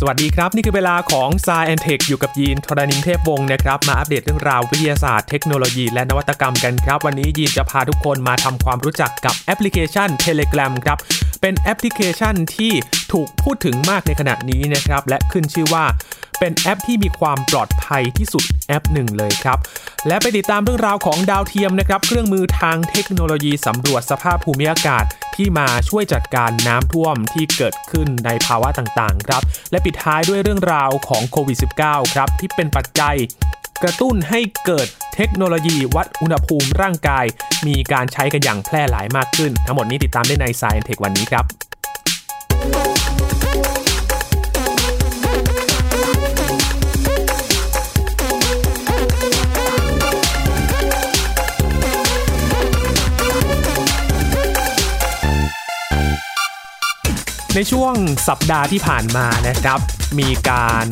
สวัสดีครับ นี่คือเวลาของ s ายแอนเทคอยู่กับยีนทรณินเทพวงศ์นะครับ มาอัปเดตเรื่องราววิทยาศาสตร์เทคโนโลยีและนวัตกรรมกันครับ วันนี้ยีนจะพาทุกคนมาทำความรู้จักกับแอปพลิเคชัน Telegram ครับ เป็นแอปพลิเคชันที่ถูกพูดถึงมากในขณะนี้นะครับ และขึ้นชื่อว่า เป็นแอปที่มีความปลอดภัยที่สุดแอปหนึ่งเลยครับ และไปติดตามเรื่องราวของดาวเทียมนะครับ เครื่องมือทางเทคโนโลยีสำรวจสภาพภูมิอากาศที่มาช่วยจัดการน้ำท่วมที่เกิดขึ้นในภาวะต่างๆ ครับ และปิดท้ายด้วยเรื่องราวของโควิด -19 ครับ ที่เป็นปัจจัย กระตุ้นให้เกิดเทคโนโลยีวัดอุณหภูมิร่างกาย มีการใช้กันอย่างแพร่หลายมากขึ้น ทั้งหมดนี้ติดตามได้ใน Science Tech วันนี้ครับ ในช่วงสัปดาห์ที่ผ่านมานะครับ มีการ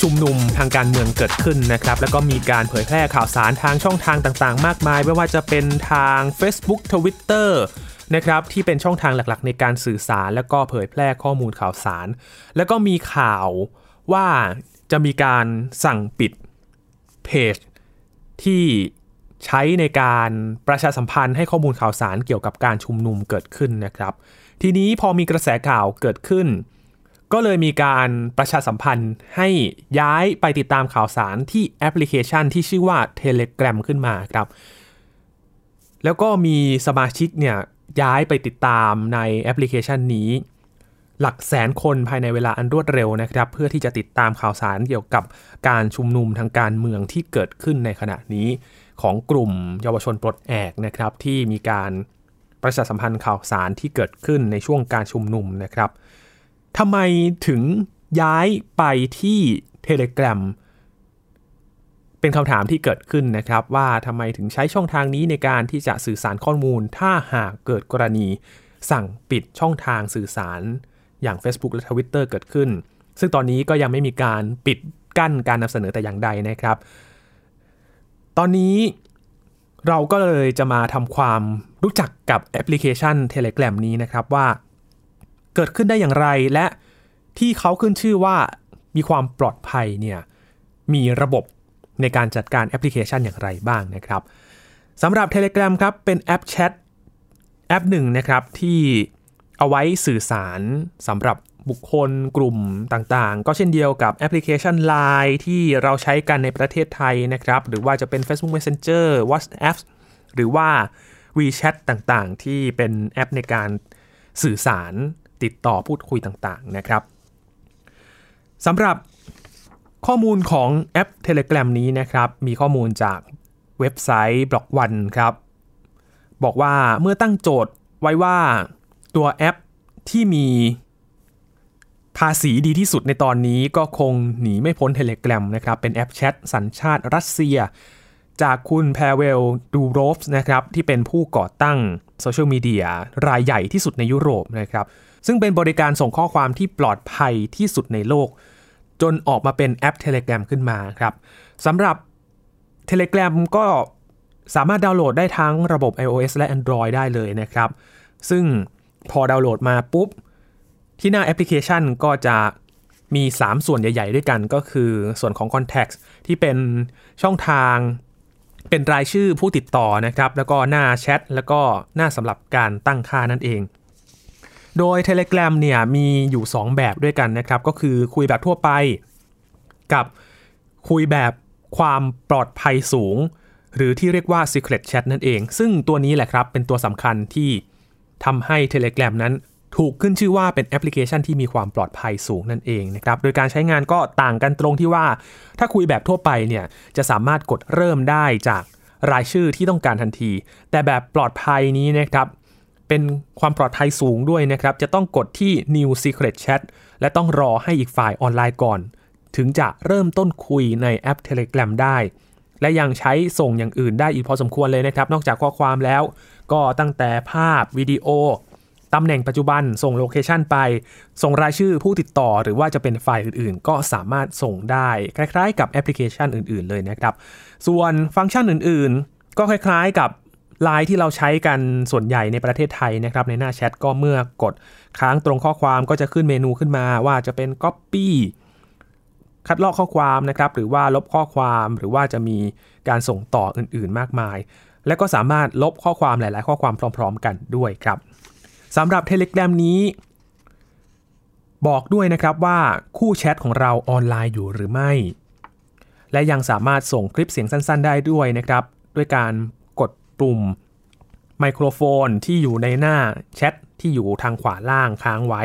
ชุมนุมทางการเมืองเกิดขึ้นนะครับ แล้วก็มีการเผยแพร่ข่าวสารทางช่องทางต่างๆ มากมาย ไม่ว่าจะเป็นทาง Facebook Twitter นะครับที่เป็นช่องทางหลักๆ ในการสื่อสาร แล้วก็เผยแพร่ข้อมูลข่าวสาร แล้วก็มีข่าวว่าจะมีการสั่งปิดเพจที่ใช้ในการประชาสัมพันธ์ให้ข้อมูลข่าวสารเกี่ยวกับการชุมนุมเกิดขึ้นนะครับ ทีนี้พอมีกระแสข่าวเกิดขึ้น ก็เลยมีการประชาสัมพันธ์ให้ย้ายไปติดตามข่าวสารที่แอปพลิเคชันที่ชื่อว่า Telegram ขึ้นมาครับ แล้วก็มีสมาชิกเนี่ยย้ายไปติดตามในแอปพลิเคชันนี้ หลักแสนคนภายในเวลาอันรวดเร็วนะครับ เพื่อที่จะติดตามข่าวสารเกี่ยวกับการชุมนุมทางการเมืองที่เกิดขึ้นในขณะนี้ของกลุ่มเยาวชนปลดแอกนะครับที่มีการ ประชาสัมพันธ์ข่าวสารที่เกิดขึ้นในช่วงการชุมนุมนะครับทำไมถึงย้ายไปที่ Telegram เป็นคำถามที่เกิดขึ้นนะครับว่าทำไมถึงใช้ช่องทางนี้ในการที่จะสื่อสารข้อมูล ถ้าหากเกิดกรณี สั่งปิดช่องทางสื่อสารอย่าง Facebook และ Twitter เกิดขึ้น ซึ่งตอนนี้ก็ยังไม่มีการปิดกั้นการนำเสนอแต่อย่างใดนะครับ ตอนนี้ เราก็เลยจะมาทำความรู้จักกับแอปพลิเคชัน Telegram นี้นะครับว่าเกิดขึ้นได้อย่างไรและที่เขาขึ้นชื่อว่ามีความปลอดภัยเนี่ยมีระบบในการจัดการแอปพลิเคชันอย่างไรบ้างนะครับสำหรับ Telegram ครับเป็นแอปแชทแอปหนึ่งนะครับที่เอาไว้สื่อสารสำหรับ บุคคลกลุ่มต่างๆ ก็เช่นเดียวกับแอปพลิเคชัน Line ที่เราใช้กันในประเทศไทยนะครับ หรือว่าจะเป็น Facebook Messenger WhatsApp หรือว่า WeChat ต่างๆ ที่เป็นแอปในการสื่อสารติดต่อพูดคุยต่างๆนะครับสำหรับข้อมูลของแอป Telegram นี้นะครับ มีข้อมูลจากเว็บไซต์บล็อกวันครับ บอกว่าเมื่อตั้งโจทย์ไว้ว่าตัวแอปที่มี ภาษีดีที่สุดในตอนนี้ก็คงหนีไม่พ้น Telegram นะครับ เป็นแอปแชทสัญชาติรัสเซีย จากคุณแพรเวลดูโรฟส์นะครับ ที่เป็นผู้ก่อตั้งโซเชียลมีเดียรายใหญ่ที่สุดในยุโรปนะครับ ซึ่งเป็นบริการส่งข้อความที่ปลอดภัยที่สุดในโลก จนออกมาเป็นแอป Telegram ขึ้นมาครับสำหรับ Telegram ก็สามารถดาวน์โหลดได้ทั้งระบบ iOS และ Android ได้เลยนะครับ ซึ่งพอดาวน์โหลดมาปุ๊บ ที่หน้าแอปพลิเคชันก็จะมี 3 ส่วนใหญ่ ๆ ด้วยกันก็คือส่วนของ Contact ที่เป็นช่องทางเป็นรายชื่อผู้ติดต่อนะครับ แล้วก็หน้าแชทแล้วก็หน้าสำหรับการตั้งค่านั่นเอง โดย Telegram เนี่ยมีอยู่ 2 แบบด้วยกันนะครับ ก็คือคุยแบบทั่วไป กับคุยแบบความปลอดภัยสูง หรือที่เรียกว่า Secret Chat นั่นเอง ซึ่งตัวนี้แหละครับเป็นตัวสำคัญที่ทำให้ Telegram นั้น ถูกขึ้นชื่อว่าเป็นแอปพลิเคชันที่มีความปลอดภัยสูงนั่นเองนะครับโดยการใช้งานก็ต่างกันตรงที่ว่า ถ้าคุยแบบทั่วไปเนี่ยจะสามารถกดเริ่มได้จากรายชื่อที่ต้องการทันที แต่แบบปลอดภัยนี้นะครับเป็นความปลอดภัยสูงด้วยนะครับ จะต้องกดที่ New Secret Chat และต้องรอให้อีกฝ่ายออนไลน์ก่อน ถึงจะเริ่มต้นคุยในแอป Telegram ได้ และยังใช้ส่งอย่างอื่นได้อีกพอสมควรเลยนะครับ นอกจากข้อความแล้ว ก็ตั้งแต่ภาพวิดีโอ ตำแหน่งปัจจุบันส่ง location ไป ส่งรายชื่อผู้ติดต่อหรือว่าจะเป็นไฟล์อื่นๆ ก็สามารถส่งได้ คล้ายๆ กับแอปพลิเคชันอื่นๆเลยนะครับ ส่วนฟังก์ชันอื่นๆ ก็คล้ายๆกับไลน์ที่เราใช้กันส่วนใหญ่ในประเทศไทยนะครับ ในหน้าแชทก็เมื่อกดค้างตรงข้อความก็จะขึ้นเมนูขึ้นมาว่าจะเป็น Copy คัดลอกข้อความนะครับ หรือว่าลบข้อความหรือว่าจะมีการส่งต่ออื่นๆ มากมาย และก็สามารถลบข้อความหลาย ๆ ข้อความพร้อม ๆ กันด้วยครับ สำหรับ Telegram นี้ บอกด้วยนะครับว่าคู่แชทของเราออนไลน์อยู่หรือไม่ และยังสามารถส่งคลิปเสียงสั้น ๆ ได้ด้วยนะครับ ด้วยการกดปุ่มไมโครโฟนที่อยู่ในหน้าแชทที่อยู่ทางขวาล่างค้างไว้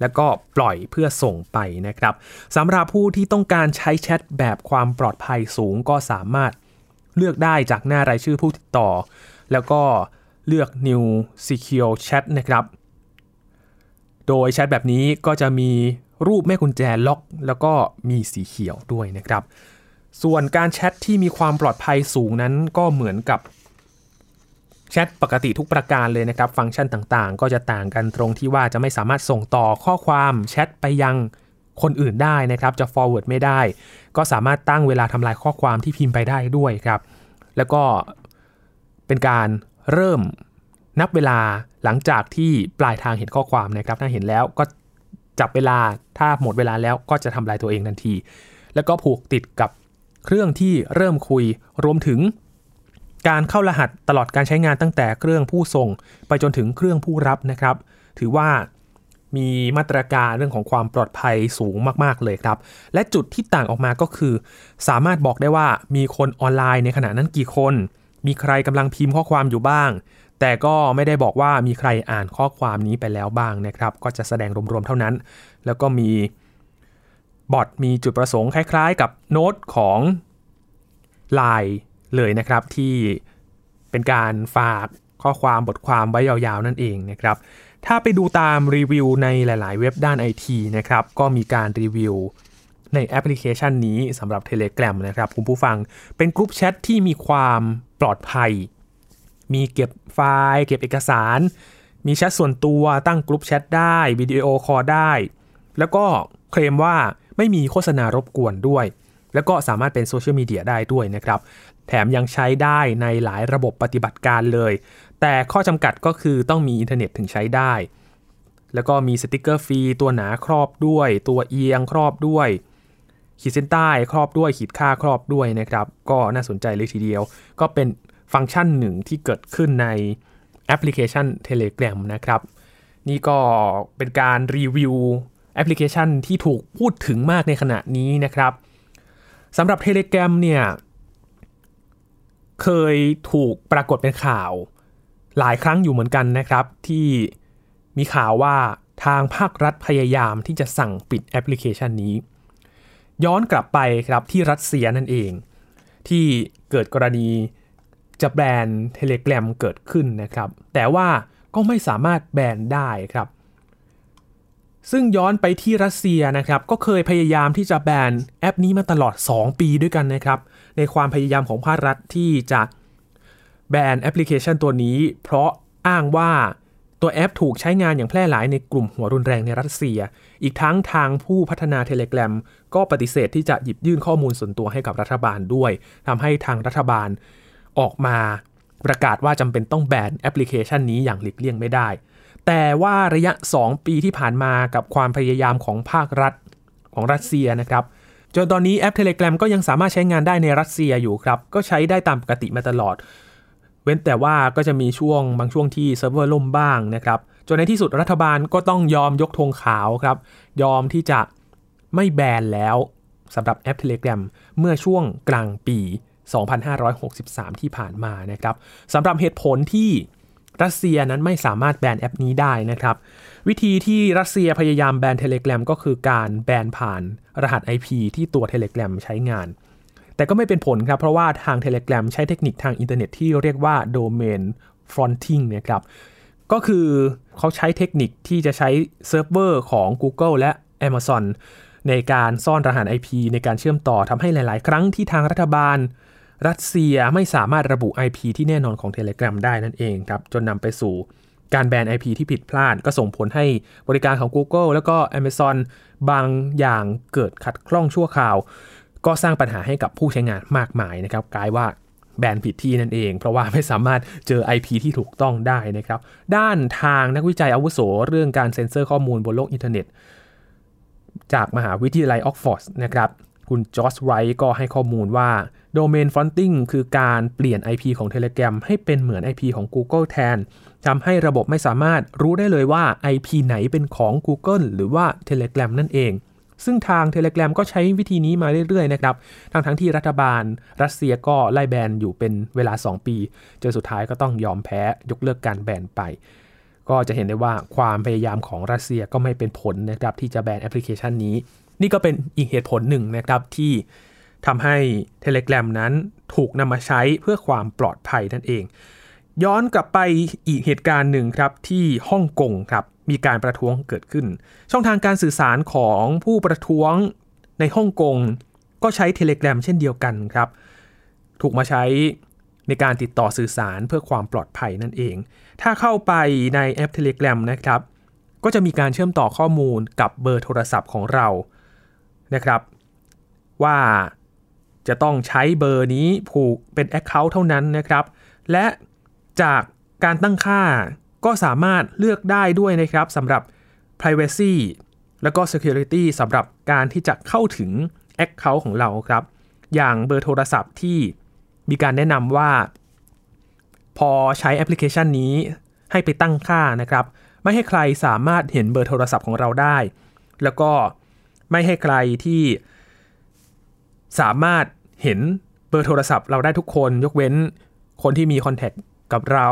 แล้วก็ปล่อยเพื่อส่งไปนะครับสำหรับผู้ที่ต้องการใช้แชทแบบความปลอดภัยสูงก็สามารถเลือกได้จากหน้ารายชื่อผู้ติดต่อ แล้วก็ เลือก New Secure Chat นะครับ โดยแชทแบบนี้ก็จะมีรูปแม่กุญแจล็อก แล้วก็มีสีเขียวด้วยนะครับ ส่วนการแชทที่มีความปลอดภัยสูงนั้นก็เหมือนกับแชทปกติทุกประการเลยนะครับ ฟังก์ชันต่างๆ ก็จะต่างกันตรงที่ว่าจะไม่สามารถส่งต่อข้อความแชทไปยังคนอื่นได้นะครับ จะ forward ไม่ได้ ก็สามารถตั้งเวลาทำลายข้อความที่พิมพ์ไปได้ด้วยครับ แล้วก็เป็นการ เริ่มนับเวลาหลังจากที่ปลายทางเห็นข้อความนะครับ ถ้าเห็นแล้วก็จับเวลาถ้าหมดเวลาแล้วก็จะทำลายตัวเองทันที แล้วก็ผูกติดกับเครื่องที่เริ่มคุยรวมถึงการเข้ารหัสตลอดการใช้งานตั้งแต่เครื่องผู้ส่ง ไปจนถึงเครื่องผู้รับนะครับ ถือว่ามีมาตรการเรื่องของความปลอดภัยสูงมาก ๆ เลยครับ และจุดที่ต่างออกมาก็คือ สามารถบอกได้ว่ามีคนออนไลน์ในขณะนั้นกี่คน มีใครกำลังพิมพ์ข้อความอยู่บ้าง แต่ก็ไม่ได้บอกว่ามีใครอ่านข้อความนี้ไปแล้วบ้างนะครับ ก็จะแสดงรวมๆเท่านั้น แล้วก็มีบอทมีจุดประสงค์คล้ายๆ กับโน้ตของ Line เลยนะครับที่เป็นการฝากข้อความบทความไว้ยาวๆนั่นเองนะครับ ถ้าไปดูตามรีวิวในหลายๆ เว็บด้านไอทีนะครับ ก็มีการรีวิว ในแอปพลิเคชันนี้สำหรับ Telegram นะครับคุณผู้ฟังเป็นกลุ่มแชทที่มีความปลอดภัย มีเก็บไฟล์ เก็บเอกสาร มีแชทส่วนตัวตั้งกลุ่มแชทได้วิดีโอคอลได้ แล้วก็เคลมว่าไม่มีโฆษณารบกวนด้วย แล้วก็สามารถเป็นโซเชียลมีเดียได้ด้วยนะครับ แถมยังใช้ได้ในหลายระบบปฏิบัติการเลย แต่ข้อจำกัดก็คือต้องมีอินเทอร์เน็ตถึงใช้ได้ แล้วก็มีสติกเกอร์ฟรีตัวหนาครอบด้วย ตัวเอียงครอบด้วย ขีดเส้นใต้ครอบด้วยขีดฆ่าครอบด้วยนะครับ ก็น่าสนใจเลยทีเดียว ก็เป็นฟังก์ชันหนึ่งที่เกิดขึ้นในแอปพลิเคชัน Telegram นะครับ นี่ก็เป็นการรีวิวแอปพลิเคชันที่ถูกพูดถึงมากในขณะนี้นะครับสำหรับ Telegram เนี่ยเคยถูกปรากฏเป็นข่าวหลายครั้งอยู่เหมือนกันนะครับ ที่มีข่าวว่าทางภาครัฐพยายามที่จะสั่งปิดแอปพลิเคชันนี้ ย้อนกลับไปครับที่รัสเซียนั่นเอง ที่เกิดกรณีจะแบน Telegram เกิดขึ้นนะครับ แต่ว่าก็ไม่สามารถแบนได้ครับ ซึ่งย้อนไปที่รัสเซียนะครับ ก็เคยพยายามที่จะแบนแอปนี้มาตลอด 2 ปีด้วยกันนะครับ ในความพยายามของภาครัฐที่จะแบนแอปพลิเคชันตัวนี้ เพราะอ้างว่าตัวแอปถูกใช้งานอย่างแพร่หลายในกลุ่มหัวรุนแรงในรัสเซีย อีกทั้งทางผู้พัฒนา Telegram ก็ปฏิเสธที่จะหยิบยื่นข้อมูลส่วนตัวให้กับรัฐบาลด้วยทำให้ทางรัฐบาลออกมาประกาศว่าจำเป็นต้องแบนแอปพลิเคชันนี้อย่างหลีกเลี่ยงไม่ได้ แต่ว่าระยะ 2 ปีที่ผ่านมากับความพยายามของภาครัฐของรัสเซียนะครับจนตอนนี้แอป Telegram ก็ยังสามารถใช้งานได้ในรัสเซียอยู่ครับ ก็ใช้ได้ตามปกติมาตลอด เว้นแต่ว่าก็จะมีช่วงบางช่วงที่เซิร์ฟเวอร์ล่มบ้างนะครับ จนในที่สุดรัฐบาลก็ต้องยอมยกธงขาวครับ ยอมที่จะ ไม่แบนแล้วสำหรับแอป Telegram เมื่อช่วงกลางปี 2563 ที่ผ่านมานะครับสำหรับเหตุผลที่รัสเซียนั้นไม่สามารถแบนแอปนี้ได้นะครับ วิธีที่รัสเซียพยายามแบน Telegram ก็คือการแบนผ่านรหัส IP ที่ตัว Telegram ใช้งาน แต่ก็ไม่เป็นผลครับ เพราะว่าทาง Telegram ใช้เทคนิคทางอินเทอร์เน็ตที่เรียกว่า Domain Fronting นะครับก็คือเขาใช้เทคนิคที่จะใช้เซิร์ฟเวอร์ของ Google และ Amazon ในการซ่อนรหัส IP ในการเชื่อมต่อทำให้หลาย ๆ ครั้งที่ทางรัฐบาล รัสเซียไม่สามารถระบุ IP ที่แน่นอนของ Telegram ได้นั่นเองครับจนนำไปสู่การแบน IP ที่ผิดพลาด ก็ส่งผลให้บริการของ Google แล้วก็ Amazon บางอย่างเกิดขัดข้องชั่วคราว ก็สร้างปัญหาให้กับผู้ใช้งานมากมายนะครับกลายว่าแบนผิดที่นั่นเอง เพราะว่าไม่สามารถเจอ IP ที่ถูกต้องได้นะครับ ด้านทางนักวิจัยอาวุโส เรื่องการเซ็นเซอร์ข้อมูลบนโลกอินเทอร์เน็ต จากมหาวิทยาลัยออกซ์ฟอร์ดนะครับคุณจอร์จไรท์ก็ให้ข้อมูลว่า Domain Fronting คือการเปลี่ยน IP ของ Telegram ให้เป็นเหมือน IP ของ Google แทนทำให้ระบบไม่สามารถรู้ได้เลยว่า IP ไหนเป็นของ Google หรือว่า Telegram นั่นเอง ซึ่งทาง Telegram ก็ใช้วิธีนี้มาเรื่อยๆนะครับทั้งทั้งที่รัฐบาล รัสเซียก็ไล่แบนอยู่เป็นเวลา 2 ปี จนสุดท้ายก็ต้องยอมแพ้ยกเลิกการแบนไป ก็จะเห็นได้ว่าความพยายามของรัสเซียก็ไม่เป็นผลนะครับที่จะแบนแอปพลิเคชันนี้ นี่ก็เป็นอีกเหตุผลหนึ่งนะครับที่ทำให้ Telegram นั้นถูกนำมาใช้เพื่อความปลอดภัยนั่นเอง ย้อนกลับไปอีกเหตุการณ์หนึ่งครับที่ฮ่องกงครับมีการประท้วงเกิดขึ้น ช่องทางการสื่อสารของผู้ประท้วงในฮ่องกงก็ใช้เทเล gram เช่นเดียวกันครับ ถูกมาใช้ ในการติดต่อสื่อสารเพื่อความปลอดภัยนั่นเอง ถ้าเข้าไปในแอป Telegram นะครับ ก็จะมีการเชื่อมต่อข้อมูลกับเบอร์โทรศัพท์ของเรานะครับ ว่าจะต้องใช้เบอร์นี้ผูกเป็น Account เท่านั้นนะครับ และจากการตั้งค่าก็สามารถเลือกได้ด้วยนะครับสำหรับ privacy แล้วก็ security สำหรับการที่จะเข้าถึง account ของเราครับ อย่างเบอร์โทรศัพท์ที่ มีการแนะนำว่า พอใช้แอปพลิเคชันนี้ให้ไปตั้งค่านะครับ ไม่ให้ใครสามารถเห็นเบอร์โทรศัพท์ของเราได้ แล้วก็ไม่ให้ใครที่สามารถเห็นเบอร์โทรศัพท์เราได้ทุกคนยกเว้นคนที่มีคอนแทคกับเรา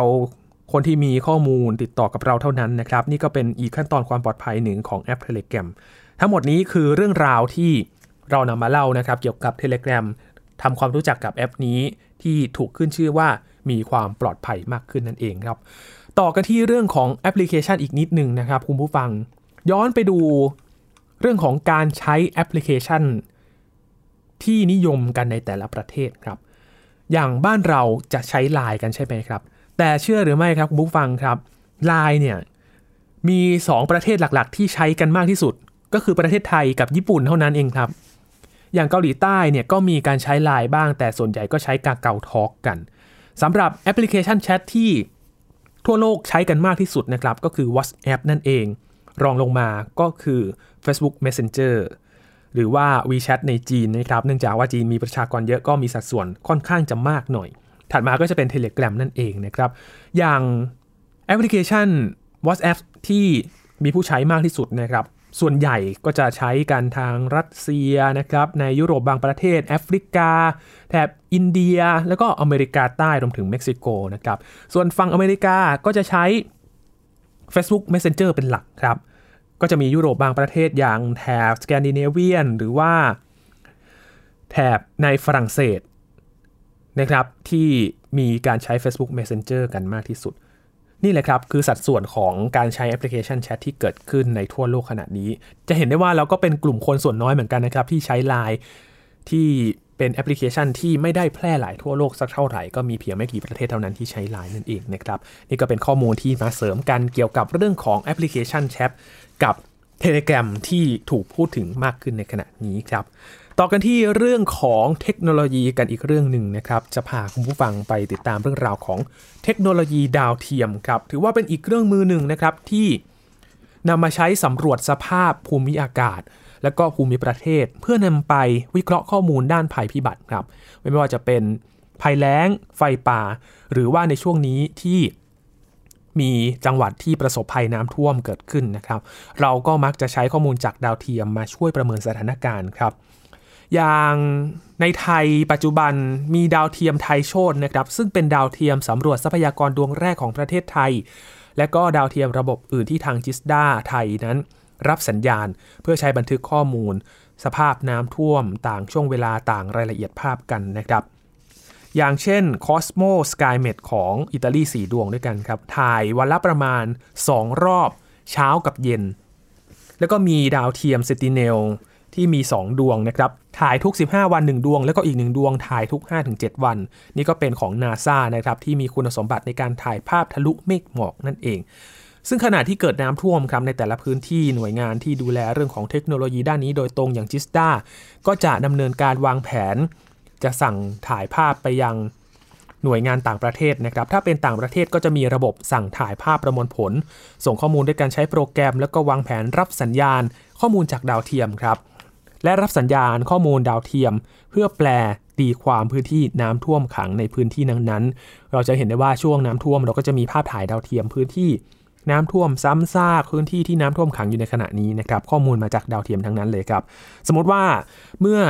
คนที่มีข้อมูลติดต่อกับเราเท่านั้นนะครับ นี่ก็เป็นอีกขั้นตอนความปลอดภัยหนึ่งของแอป Telegram ทั้งหมดนี้คือเรื่องราวที่เรานำมาเล่านะครับ เกี่ยวกับ Telegram ทำความรู้จักกับแอปนี้ที่ถูกขึ้นชื่อว่ามีความปลอดภัยมากขึ้นนั่นเองครับ ต่อกันที่เรื่องของแอปพลิเคชันอีกนิดหนึ่งนะครับคุณผู้ฟัง ย้อนไปดูเรื่องของการใช้แอปพลิเคชัน ที่นิยมกันในแต่ละประเทศครับ อย่างบ้านเราจะใช้ไลน์กันใช่ไหมครับ แต่เชื่อหรือไม่ครับคุณผู้ฟังครับไลน์เนี่ยมี 2 ประเทศหลักๆ ที่ใช้กันมากที่สุด ก็คือประเทศไทยกับญี่ปุ่นเท่านั้นเองครับ อย่างเกาหลีใต้เนี่ยก็มีการใช้ไลน์บ้าง แต่ส่วนใหญ่ก็ใช้ KakaoTalk กันสำหรับแอปพลิเคชันแชทที่ทั่วโลกใช้กันมากที่สุดนะครับ ก็คือ WhatsApp นั่นเอง รองลงมาก็คือ Facebook Messenger หรือว่า WeChat ในจีนนะครับ เนื่องจากว่าจีนมีประชากรเยอะก็มีสัดส่วนค่อนข้างจะมากหน่อย ถัดมาก็จะเป็น Telegram นั่นเองนะครับ อย่างแอปพลิเคชัน WhatsApp ที่มีผู้ใช้มากที่สุดนะครับ ส่วนใหญ่ก็จะใช้กันทางรัสเซียนะครับในยุโรปบางประเทศแอฟริกา แถบอินเดีย แล้วก็อเมริกาใต้รวมถึงเม็กซิโกนะครับส่วนฝั่งอเมริกาก็จะใช้ Facebook Messenger เป็นหลักครับ ก็จะมียุโรปบางประเทศอย่างแถบสแกนดิเนเวียน หรือว่าแถบในฝรั่งเศสนะครับที่มีการใช้ Facebook Messenger กันมากที่สุด นี่แหละครับคือสัดส่วนของการใช้แอปพลิเคชันแชทที่เกิดขึ้นในทั่วโลกขณะนี้ จะเห็นได้ว่าเราก็เป็นกลุ่มคนส่วนน้อยเหมือนกันนะครับ ที่ใช้ Line ที่เป็นแอปพลิเคชันที่ไม่ได้แพร่หลายทั่วโลกสักเท่าไหร่ก็มีเพียงไม่กี่ประเทศเท่านั้นที่ใช้ Line นั่นเองนะครับนี่ก็เป็นข้อมูลที่มาเสริมกันเกี่ยวกับเรื่องของแอปพลิเคชันแชทกับ Telegram ที่ถูกพูดถึงมากขึ้นในขณะนี้ครับ ต่อกันที่เรื่องของเทคโนโลยีกันอีกเรื่องหนึ่งนะครับ จะพาคุณผู้ฟังไปติดตามเรื่องราวของเทคโนโลยีดาวเทียมครับ ถือว่าเป็นอีกเครื่องมือหนึ่งนะครับที่นำมาใช้สำรวจสภาพภูมิอากาศ และก็ภูมิประเทศ เพื่อนำไปวิเคราะห์ข้อมูลด้านภัยพิบัติครับ ไม่ว่าจะเป็นภัยแล้ง ไฟป่า หรือว่าในช่วงนี้ที่มีจังหวัดที่ประสบภัยน้ำท่วมเกิดขึ้นนะครับ เราก็มักจะใช้ข้อมูลจากดาวเทียมมาช่วยประเมินสถานการณ์ครับ อย่างในไทยปัจจุบันมีดาวเทียมไทยโชดนะครับ ซึ่งเป็นดาวเทียมสำรวจทรัพยากรดวงแรกของประเทศไทย และก็ดาวเทียมระบบอื่นที่ทางจิสดาไทยนั้น รับสัญญาณเพื่อใช้บันทึกข้อมูล สภาพน้ำท่วมต่างช่วงเวลาต่างรายละเอียดภาพกันนะครับ อย่างเช่น Cosmo SkyMet ของอิตาลี4ดวงด้วยกันครับถ่ายวันละประมาณ 2 รอบเช้ากับเย็น แล้วก็มีดาวเทียม Sentinel ที่มี 2 ดวงนะครับถ่ายทุก 15 วัน 1 ดวง แล้วก็อีก 1 ดวงถ่ายทุก 5-7 วัน นี่ก็เป็นของ NASA นะครับที่มีคุณสมบัติในการถ่ายภาพทะลุเมฆหมอกนั่นเอง ซึ่งขณะที่เกิดน้ำท่วมครับในแต่ละพื้นที่หน่วยงานที่ดูแลเรื่องของเทคโนโลยีด้านนี้โดยตรงอย่างจิสตาก็จะดำเนินการวางแผน จะสั่งถ่ายภาพไปยังหน่วยงานต่างประเทศนะครับ ถ้าเป็นต่างประเทศก็จะมีระบบสั่งถ่ายภาพประมวลผล ส่งข้อมูลด้วยการใช้โปรแกรม แล้วก็วางแผนรับสัญญาณ ข้อมูลจากดาวเทียมครับ และรับสัญญาณข้อมูลดาวเทียม เพื่อแปลตีความพื้นที่น้ำท่วมขังในพื้นที่นั้นๆ เราจะเห็นได้ว่าช่วงน้ำท่วมเราก็จะมีภาพถ่ายดาวเทียมพื้นที่น้ำท่วมซ้ำซากพื้นที่ที่น้ำท่วมขังอยู่ในขณะนี้นะครับข้อมูลมาจากดาวเทียมทั้งนั้นเลยครับ สมมติว่าเมื่อ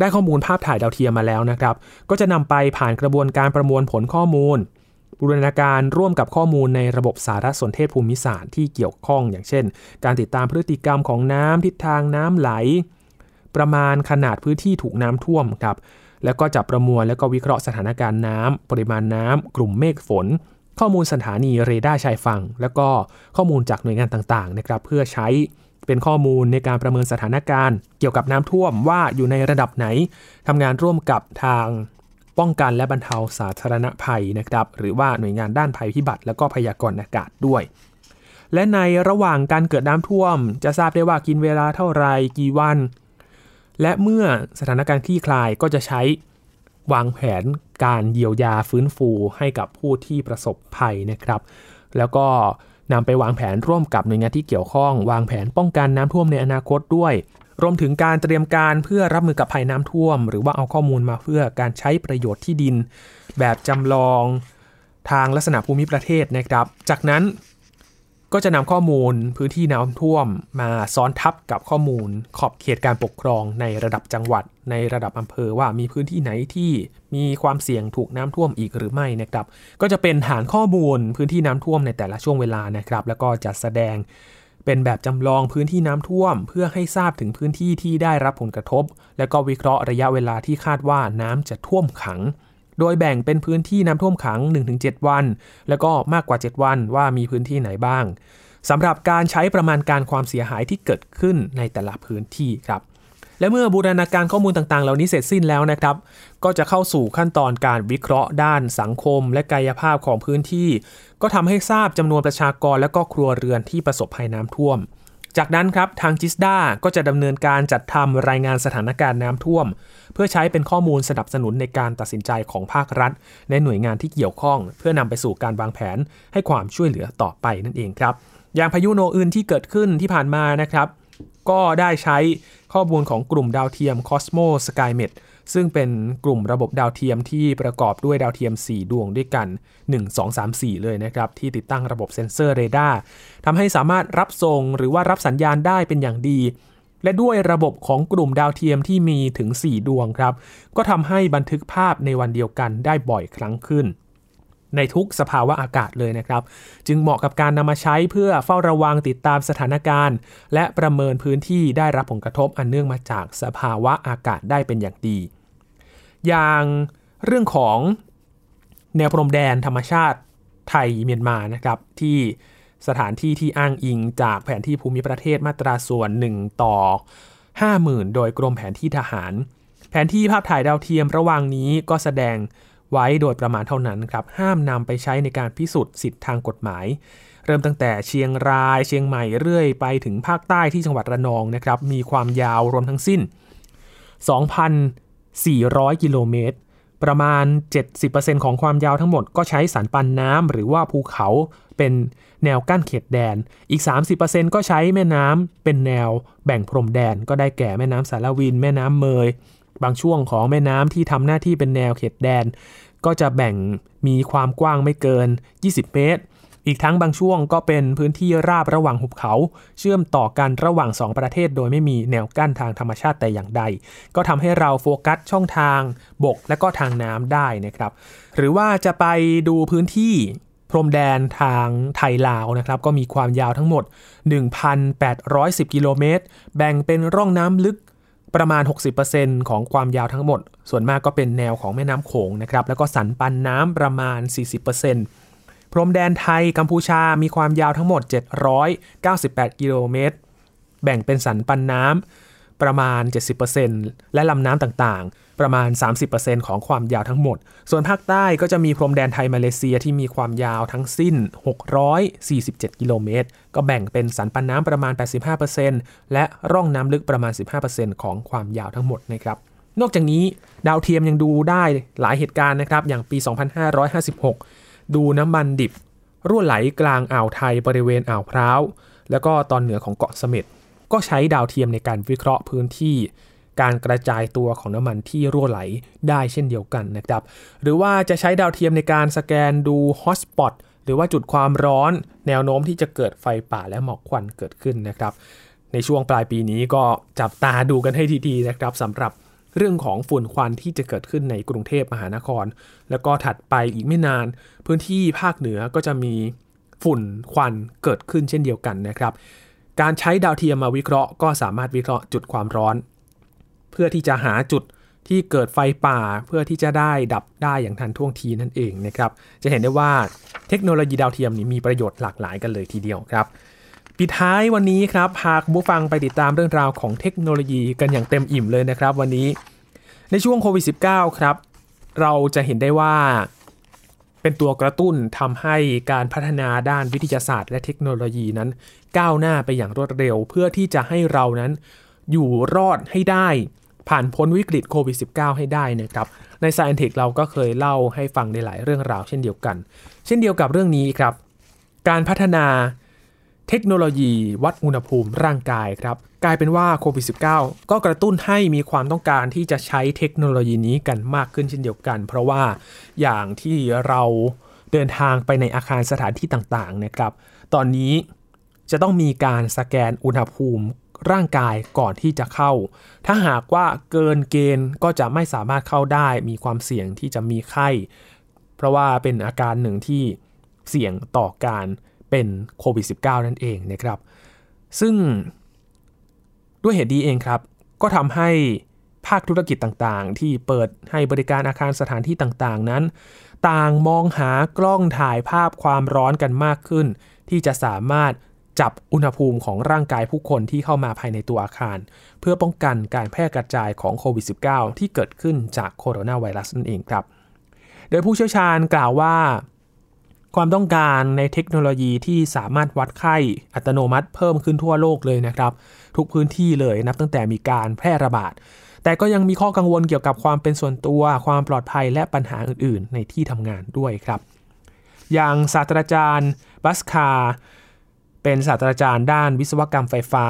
ได้ข้อมูลภาพถ่ายดาวเทียมมาแล้วนะครับ ก็จะนำไปผ่านกระบวนการประมวลผลข้อมูลบูรณาการร่วมกับข้อมูลในระบบสารสนเทศภูมิศาสตร์ที่เกี่ยวข้อง อย่างเช่น การติดตามพฤติกรรมของน้ำทิศทางน้ำไหล ประมาณขนาดพื้นที่ถูกน้ำท่วมครับแล้วก็จะประมวลแล้วก็วิเคราะห์สถานการณ์น้ำปริมาณน้ำกลุ่มเมฆฝน ข้อมูลสถานีเรดาร์ชายฝั่ง แล้วก็ข้อมูลจากหน่วยงานต่างๆนะครับเพื่อใช้เป็นข้อมูลในการประเมินสถานการณ์ เกี่ยวกับน้ำท่วมว่าอยู่ในระดับไหนทำงานร่วมกับทางป้องกันและบรรเทาสาธารณภัยนะครับ หรือว่าหน่วยงานด้านภัยพิบัติ แล้วก็พยากรณ์อากาศด้วย และในระหว่างการเกิดน้ำท่วม จะทราบได้ว่ากินเวลาเท่าไรกี่วัน และเมื่อสถานการณ์คลี่คลายก็จะใช้วางแผนการเยียวยาฟื้นฟูให้กับผู้ที่ประสบภัยนะครับ แล้วก็นำไปวางแผนร่วมกับหน่วยงานที่เกี่ยวข้อง วางแผนป้องกันน้ำท่วมในอนาคตด้วย รวมถึงการเตรียมการเพื่อรับมือกับภัยน้ำท่วม หรือว่าเอาข้อมูลมาเพื่อการใช้ประโยชน์ที่ดิน แบบจำลองทางลักษณะภูมิประเทศนะครับ จากนั้น ก็จะนำข้อมูลพื้นที่น้ำท่วมมาซ้อนทับกับข้อมูลขอบเขตการปกครองในระดับจังหวัด ในระดับอำเภอว่ามีพื้นที่ไหนที่มีความเสี่ยงถูกน้ำท่วมอีกหรือไม่นะครับ ก็จะเป็นฐานข้อมูลพื้นที่น้ำท่วมในแต่ละช่วงเวลานะครับ แล้วก็จัดแสดงเป็นแบบจำลองพื้นที่น้ำท่วม เพื่อให้ทราบถึงพื้นที่ที่ได้รับผลกระทบ และก็วิเคราะห์ระยะเวลาที่คาดว่าน้ำจะท่วมขัง โดยแบ่งเป็นพื้นที่น้ำท่วมขัง 1-7 วัน แล้วก็มากกว่า 7 วันว่ามีพื้นที่ไหนบ้างสำหรับการใช้ประมาณการความเสียหายที่เกิดขึ้นในแต่ละพื้นที่ครับ และเมื่อบูรณาการข้อมูลต่างๆ เหล่านี้เสร็จสิ้นแล้วนะครับ ก็จะเข้าสู่ขั้นตอนการวิเคราะห์ด้านสังคม และกายภาพของพื้นที่ ก็ทำให้ทราบจำนวนประชากรและก็ครัวเรือนที่ประสบภัยน้ำท่วม จากนั้นครับทางจิสดาก็จะดำเนินการจัดทำรายงานสถานการณ์น้ำท่วม เพื่อใช้เป็นข้อมูลสนับสนุนในการตัดสินใจของภาครัฐในหน่วยงานที่เกี่ยวข้อง เพื่อนำไปสู่การวางแผนให้ความช่วยเหลือต่อไปนั่นเองครับ อย่างพายุโนอึลที่เกิดขึ้นที่ผ่านมานะครับ ก็ได้ใช้ข้อมูลของกลุ่มดาวเทียม COSMO-SkyMed ซึ่งเป็นกลุ่มระบบดาวเทียมที่ประกอบด้วยดาวเทียม 4 ดวงด้วยกัน 1 2 3 4 เลยนะครับ ที่ติดตั้งระบบเซ็นเซอร์เรดาร์ทำให้สามารถรับส่งหรือว่ารับสัญญาณได้เป็นอย่างดี และด้วยระบบของกลุ่มดาวเทียมที่มีถึง 4 ดวงครับ ก็ทำให้บันทึกภาพในวันเดียวกันได้บ่อยครั้งขึ้นในทุกสภาวะอากาศเลยนะครับ จึงเหมาะกับการนำมาใช้เพื่อเฝ้าระวังติดตามสถานการณ์ และประเมินพื้นที่ได้รับผลกระทบอันเนื่องมาจากสภาวะอากาศได้เป็นอย่างดี อย่างเรื่องของแนวพรมแดนธรรมชาติไทยเมียนมานะครับที่สถานที่ที่อ้างอิงจากแผนที่ภูมิประเทศมาตราส่วน 1 ต่อ 50,000 โดยกรมแผนที่ทหาร แผนที่ภาพถ่ายดาวเทียมระหว่างนี้ก็แสดงไว้โดยประมาณเท่านั้นครับ ห้ามนำไปใช้ในการพิสูจน์สิทธิทางกฎหมาย เริ่มตั้งแต่เชียงราย เชียงใหม่เรื่อยไปถึงภาคใต้ที่จังหวัดระนองนะครับ มีความยาวรวมทั้งสิ้น2,000 400 กิโลเมตร ประมาณ 70%ของความยาวทั้งหมดก็ใช้สันปันน้ำหรือว่าภูเขาเป็นแนวกั้นเขตแดน อีก 30%ก็ใช้แม่น้ำเป็นแนวแบ่งพรมแดน ก็ได้แก่แม่น้ำสารวิน แม่น้ำเมย บางช่วงของแม่น้ำที่ทำหน้าที่เป็นแนวเขตแดน ก็จะแบ่งมีความกว้างไม่เกิน 20 เมตร อีกทั้งบางช่วงก็เป็นพื้นที่ราบระหว่างหุบเขา เชื่อมต่อกันระหว่าง 2 ประเทศ โดยไม่มีแนวกั้นทางธรรมชาติแต่อย่างใด ก็ทำให้เราโฟกัสช่องทางบกและก็ทางน้ำได้นะครับ หรือว่าจะไปดูพื้นที่พรมแดนทางไทยลาวนะครับ ก็มีความยาวทั้งหมด 1,810 กิโลเมตร แบ่งเป็นร่องน้ำลึกประมาณ 60%ของความยาวทั้งหมด ส่วนมากก็เป็นแนวของแม่น้ำโขงนะครับ แล้วก็สันปันน้ำประมาณ 40% พรมแดนไทยกัมพูชามีความยาวทั้งหมด 798 กิโลเมตร แบ่งเป็นสันปันน้ำประมาณ 70%และลำน้ำต่างๆ ประมาณ 30%ของความยาวทั้งหมด ส่วนภาคใต้ก็จะมีพรมแดนไทยมาเลเซียที่มีความยาวทั้งสิ้น 647 กิโลเมตร ก็แบ่งเป็นสันปันน้ำประมาณ 85%และร่องน้ำลึกประมาณ 15%ของความยาวทั้งหมดนะครับนอกจากนี้ดาวเทียมยังดูได้หลายเหตุการณ์นะครับ อย่างปี 2556 ดูน้ำมันดิบ รั่วไหลกลางอ่าวไทยบริเวณอ่าวพร้าว แล้วก็ตอนเหนือของเกาะเสม็ดก็ใช้ดาวเทียมในการวิเคราะห์พื้นที่ การกระจายตัวของน้ำมันที่รั่วไหลได้เช่นเดียวกันนะครับ หรือว่าจะใช้ดาวเทียมในการสแกนดูฮอตสปอตหรือว่าจุดความร้อนแนวโน้มที่จะเกิดไฟป่าและหมอกควันเกิดขึ้นนะครับ ในช่วงปลายปีนี้ก็จับตาดูกันให้ดีๆนะครับสำหรับ เรื่องของฝุ่นควันที่จะเกิดขึ้นในกรุงเทพมหานคร แล้วก็ถัดไปอีกไม่นาน พื้นที่ภาคเหนือก็จะมีฝุ่นควันเกิดขึ้นเช่นเดียวกันนะครับ การใช้ดาวเทียมมาวิเคราะห์ก็สามารถวิเคราะห์จุดความร้อน เพื่อที่จะหาจุดที่เกิดไฟป่าเพื่อที่จะได้ดับได้อย่างทันท่วงทีนั่นเองนะครับ จะเห็นได้ว่าเทคโนโลยีดาวเทียมนี้มีประโยชน์หลากหลายกันเลยทีเดียวครับ ปิดท้ายวันนี้ครับพาคุณผู้ฟังไปติดตามเรื่องราวของเทคโนโลยีกันอย่างเต็มอิ่มเลยนะครับ วันนี้ในช่วงโควิด -19 ครับ เราจะเห็นได้ว่า เป็นตัวกระตุ้นทำให้การพัฒนาด้านวิทยาศาสตร์และเทคโนโลยีนั้นก้าวหน้าไปอย่างรวดเร็ว เพื่อที่จะให้เรานั้นอยู่รอดให้ได้ผ่านพ้นวิกฤตโควิด -19 ให้ได้นะครับ ใน s c i e n Tech เราก็เคยเล่าให้ฟังในหลายเรื่องราวเช่นเดียวกัน เช่นเดียวกับเรื่องนี้ครับ การพัฒนา เทคโนโลยีวัดอุณหภูมิร่างกายครับ กลายเป็นว่าโควิด -19 ก็กระตุ้นให้มีความต้องการที่จะใช้เทคโนโลยีนี้กันมากขึ้นเช่นเดียวกัน เพราะว่าอย่างที่เราเดินทางไปในอาคารสถานที่ต่างๆนะครับ ตอนนี้จะต้องมีการสแกนอุณหภูมิร่างกายก่อนที่จะเข้า ถ้าหากว่าเกินเกณฑ์ก็จะไม่สามารถเข้าได้ มีความเสี่ยงที่จะมีไข้ เพราะว่าเป็นอาการหนึ่งที่เสี่ยงต่อการ เป็นโควิด -19 นั่นเองนะครับ ซึ่งด้วยเหตุดีเองครับ ก็ทำให้ภาคธุรกิจต่างๆ ที่เปิดให้บริการอาคารสถานที่ต่างๆ นั้น ต่างมองหากล้องถ่ายภาพความร้อนกันมากขึ้น ที่จะสามารถจับอุณหภูมิของร่างกายผู้คนที่เข้ามาภายในตัวอาคาร เพื่อป้องกันการแพร่กระจายของโควิด -19 ที่เกิดขึ้นจากโคโรนาไวรัสนั่นเองครับ โดยผู้เชี่ยวชาญกล่าวว่า ความต้องการในเทคโนโลยีที่สามารถวัดไข้อัตโนมัติเพิ่มขึ้นทั่วโลกเลยนะครับ ทุกพื้นที่เลยนับตั้งแต่มีการแพร่ระบาด แต่ก็ยังมีข้อกังวลเกี่ยวกับความเป็นส่วนตัว ความปลอดภัยและปัญหาอื่น ๆ ในที่ทำงานด้วยครับ อย่างศาสตราจารย์บัสคา เป็นศาสตราจารย์ด้านวิศวกรรมไฟฟ้า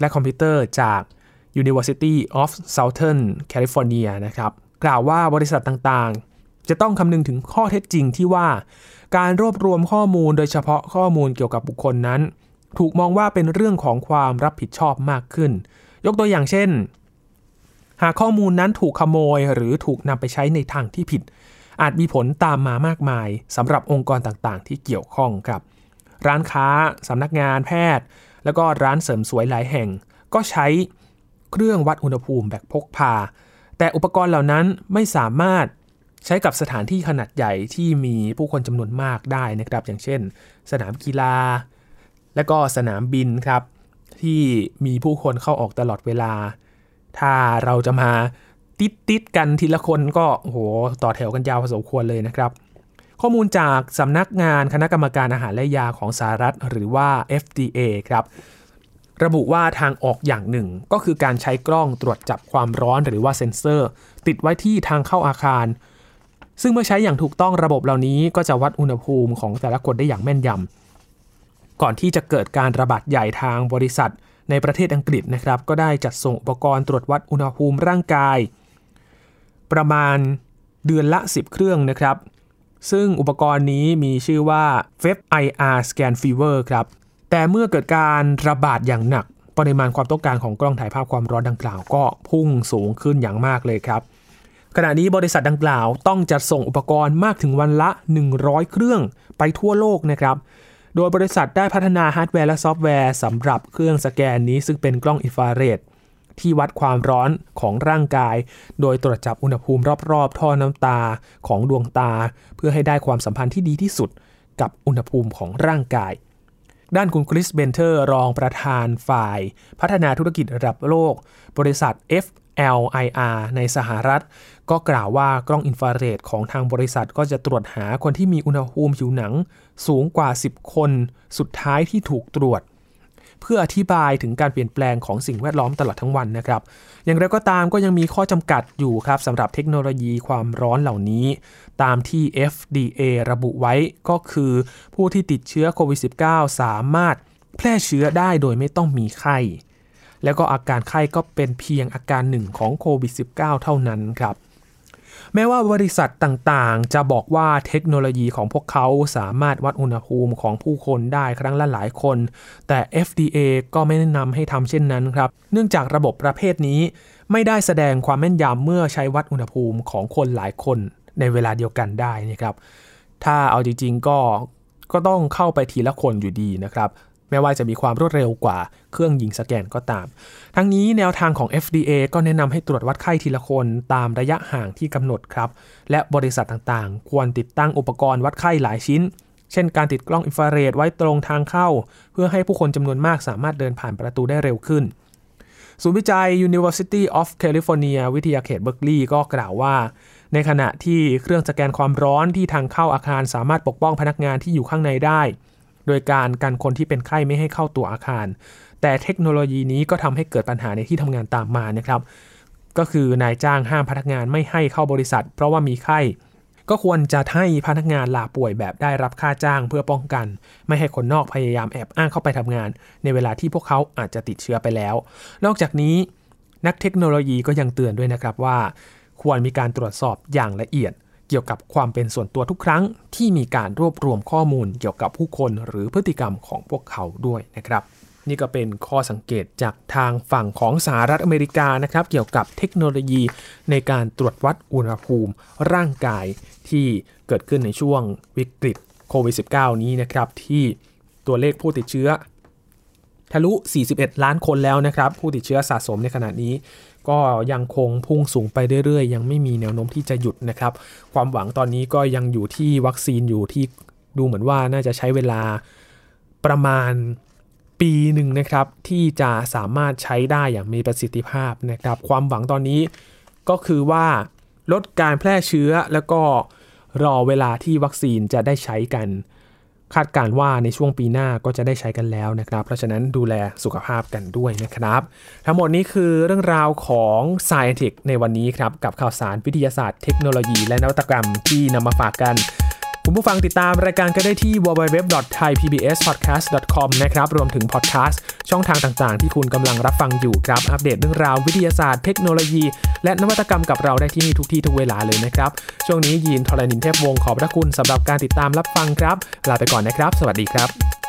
และคอมพิวเตอร์จาก University of Southern California นะครับ กล่าวว่าบริษัทต่างๆ จะต้องคำนึงถึงข้อเท็จจริงที่ว่า การรวบรวมข้อมูลโดยเฉพาะข้อมูลเกี่ยวกับบุคคลนั้น ถูกมองว่าเป็นเรื่องของความรับผิดชอบมากขึ้น ยกตัวอย่างเช่น หากข้อมูลนั้นถูกขโมยหรือถูกนำไปใช้ในทางที่ผิด อาจมีผลตามมามากมายสำหรับองค์กรต่างๆ ที่เกี่ยวข้องครับ ร้านค้าสำนักงานแพทย์ แล้วก็ร้านเสริมสวยหลายแห่ง ก็ใช้เครื่องวัดอุณหภูมิแบบพกพา แต่อุปกรณ์เหล่านั้นไม่สามารถ ใช้กับสถานที่ขนาดใหญ่ที่มีผู้คนจำนวนมากได้นะครับ อย่างเช่น สนามกีฬา และก็สนามบินครับ ที่มีผู้คนเข้าออกตลอดเวลา ถ้าเราจะมาติดติดกันทีละคนก็โหต่อแถวกันยาวพอสมควรเลยนะครับ ข้อมูลจากสำนักงานคณะกรรมการอาหารและยาของสหรัฐ หรือว่า FDA ครับระบุว่าทางออกอย่างหนึ่งก็คือการใช้กล้องตรวจจับความร้อนหรือว่าเซ็นเซอร์ ติดไว้ที่ทางเข้าอาคาร ซึ่งเมื่อใช้อย่างถูกต้องระบบเหล่านี้ก็จะวัดอุณหภูมิของแต่ละคนได้อย่างแม่นยำก่อนที่จะเกิดการระบาดใหญ่ทางบริษัท ในประเทศอังกฤษนะครับ ก็ได้จัดส่งอุปกรณ์ตรวจวัดอุณหภูมิร่างกาย ประมาณเดือนละ 10 เครื่องนะครับ ซึ่งอุปกรณ์นี้มีชื่อว่า f e b IR Scan Fever ครับ แต่เมื่อเกิดการระบาดอย่างหนักปริมาณความต้องการของกล้องถ่ายภาพความร้อนดังกล่าวก็พุ่งสูงขึ้นอย่างมากเลยครับ ขณะนี้บริษัทดังกล่าวต้องจัดส่งอุปกรณ์มากถึงวันละ 100 เครื่องไปทั่วโลกนะครับโดยบริษัทได้พัฒนาฮาร์ดแวร์และซอฟต์แวร์สำหรับเครื่องสแกนนี้ซึ่งเป็นกล้องอินฟราเรดที่วัดความร้อนของร่างกาย โดยตรวจจับอุณหภูมิรอบๆ ท่อน้ำตาของดวงตา เพื่อให้ได้ความสัมพันธ์ที่ดีที่สุดกับอุณหภูมิของร่างกาย ด้านคุณคริสเบนเทอร์ รองประธานฝ่าย พัฒนาธุรกิจระดับโลก บริษัท F LIR ในสหรัฐ ก็กล่าวว่ากล้องอินฟราเรดของทางบริษัทก็จะตรวจหาคนที่มีอุณหภูมิผิวหนังสูงกว่า 10 คน สุดท้ายที่ถูกตรวจ เพื่ออธิบายถึงการเปลี่ยนแปลงของสิ่งแวดล้อมตลอดทั้งวันนะครับ อย่างไรก็ตามก็ยังมีข้อจำกัดอยู่ครับสำหรับเทคโนโลยีความร้อนเหล่านี้ ตามที่ FDA ระบุไว้ก็คือผู้ที่ติดเชื้อโควิด -19 สามารถแพร่เชื้อได้โดยไม่ต้องมีไข้ แล้วก็อาการไข้ก็เป็นเพียงอาการหนึ่งของโควิด -19 เท่านั้นครับแม้ว่าบริษัทต่างๆ จะบอกว่าเทคโนโลยีของพวกเขาสามารถวัดอุณหภูมิของผู้คนได้ครั้งละหลายคน แต่ FDA ก็ไม่แนะนำให้ทำเช่นนั้นครับ เนื่องจากระบบประเภทนี้ ไม่ได้แสดงความแม่นยำเมื่อใช้วัดอุณหภูมิของคนหลายคนในเวลาเดียวกันได้นะครับ ถ้าเอาจริงๆก็ก็ต้องเข้าไปทีละคนอยู่ดีนะครับ แม้ว่าจะมีความรวดเร็วกว่าเครื่องยิงสแกนก็ตาม ทั้งนี้แนวทางของ FDA ก็แนะนำให้ตรวจวัดไข้ทีละคนตามระยะห่างที่กำหนดครับ และบริษัทต่างๆ ควรติดตั้งอุปกรณ์วัดไข้หลายชิ้น เช่นการติดกล้องอินฟราเรดไว้ตรงทางเข้า เพื่อให้ผู้คนจำนวนมากสามารถเดินผ่านประตูได้เร็วขึ้น ศูนย์วิจัย University of California วิทยาเขตเบิร์กลีย์ก็กล่าวว่าในขณะที่เครื่องสแกนความร้อนที่ทางเข้าอาคารสามารถปกป้องพนักงานที่อยู่ข้างในได้ โดยการกันคนที่เป็นไข้ไม่ให้เข้าตัวอาคาร แต่เทคโนโลยีนี้ก็ทำให้เกิดปัญหาในที่ทำงานตามมานะครับ ก็คือนายจ้างห้ามพนักงานไม่ให้เข้าบริษัท เพราะว่ามีไข้ ก็ควรจะให้พนักงานลาป่วยแบบได้รับค่าจ้างเพื่อป้องกัน ไม่ให้คนนอกพยายามแอบอ้างเข้าไปทำงาน ในเวลาที่พวกเขาอาจจะติดเชื้อไปแล้ว นอกจากนี้นักเทคโนโลยีก็ยังเตือนด้วยนะครับว่า ควรมีการตรวจสอบอย่างละเอียด เกี่ยวกับความเป็นส่วนตัวทุกครั้ง ที่มีการรวบรวมข้อมูลเกี่ยวกับผู้คนหรือพฤติกรรมของพวกเขาด้วยนะครับ นี่ก็เป็นข้อสังเกตจากทางฝั่งของสหรัฐอเมริกานะครับ เกี่ยวกับเทคโนโลยีในการตรวจวัดอุณหภูมิ ร่างกายที่เกิดขึ้นในช่วงวิกฤตโควิด -19 นี้นะครับ ที่ตัวเลขผู้ติดเชื้อทะลุ 41 ล้านคนแล้วนะครับ ผู้ติดเชื้อสะสมในขณะนี้ ก็ยังคงพุ่งสูงไปเรื่อยๆ ยังไม่มีแนวโน้มที่จะหยุดนะครับ ความหวังตอนนี้ก็ยังอยู่ที่วัคซีนอยู่ที่ดูเหมือนว่าน่าจะใช้เวลาประมาณปีหนึ่งนะครับที่จะสามารถใช้ได้อย่างมีประสิทธิภาพนะครับ ความหวังตอนนี้ก็คือว่าลดการแพร่เชื้อแล้วก็รอเวลาที่วัคซีนจะได้ใช้กัน คาดการว่าในช่วงปีหน้าก็จะได้ใช้กันแล้วนะครับ เพราะฉะนั้นดูแลสุขภาพกันด้วยนะครับ ทั้งหมดนี้คือเรื่องราวของ Science ในวันนี้ครับ กับข่าวสารวิทยาศาสตร์เทคโนโลยีและนวัตกรรมที่นำมาฝากกัน คุณผู้ฟังติดตามรายการก็ได้ที่ www.thaipbspodcast.com นะครับรวมถึงพอดแคสต์ช่องทางต่างๆ ที่คุณกำลังรับฟังอยู่ครับ อัปเดตเรื่องราววิทยาศาสตร์เทคโนโลยี และนวัตกรรมกับเราได้ที่นี่ทุกที่ทุกเวลาเลยนะครับ ช่วงนี้ยีนทรณินเทพวงศ์ขอบพระคุณสำหรับการติดตามรับฟังครับ ลาไปก่อนนะครับ สวัสดีครับ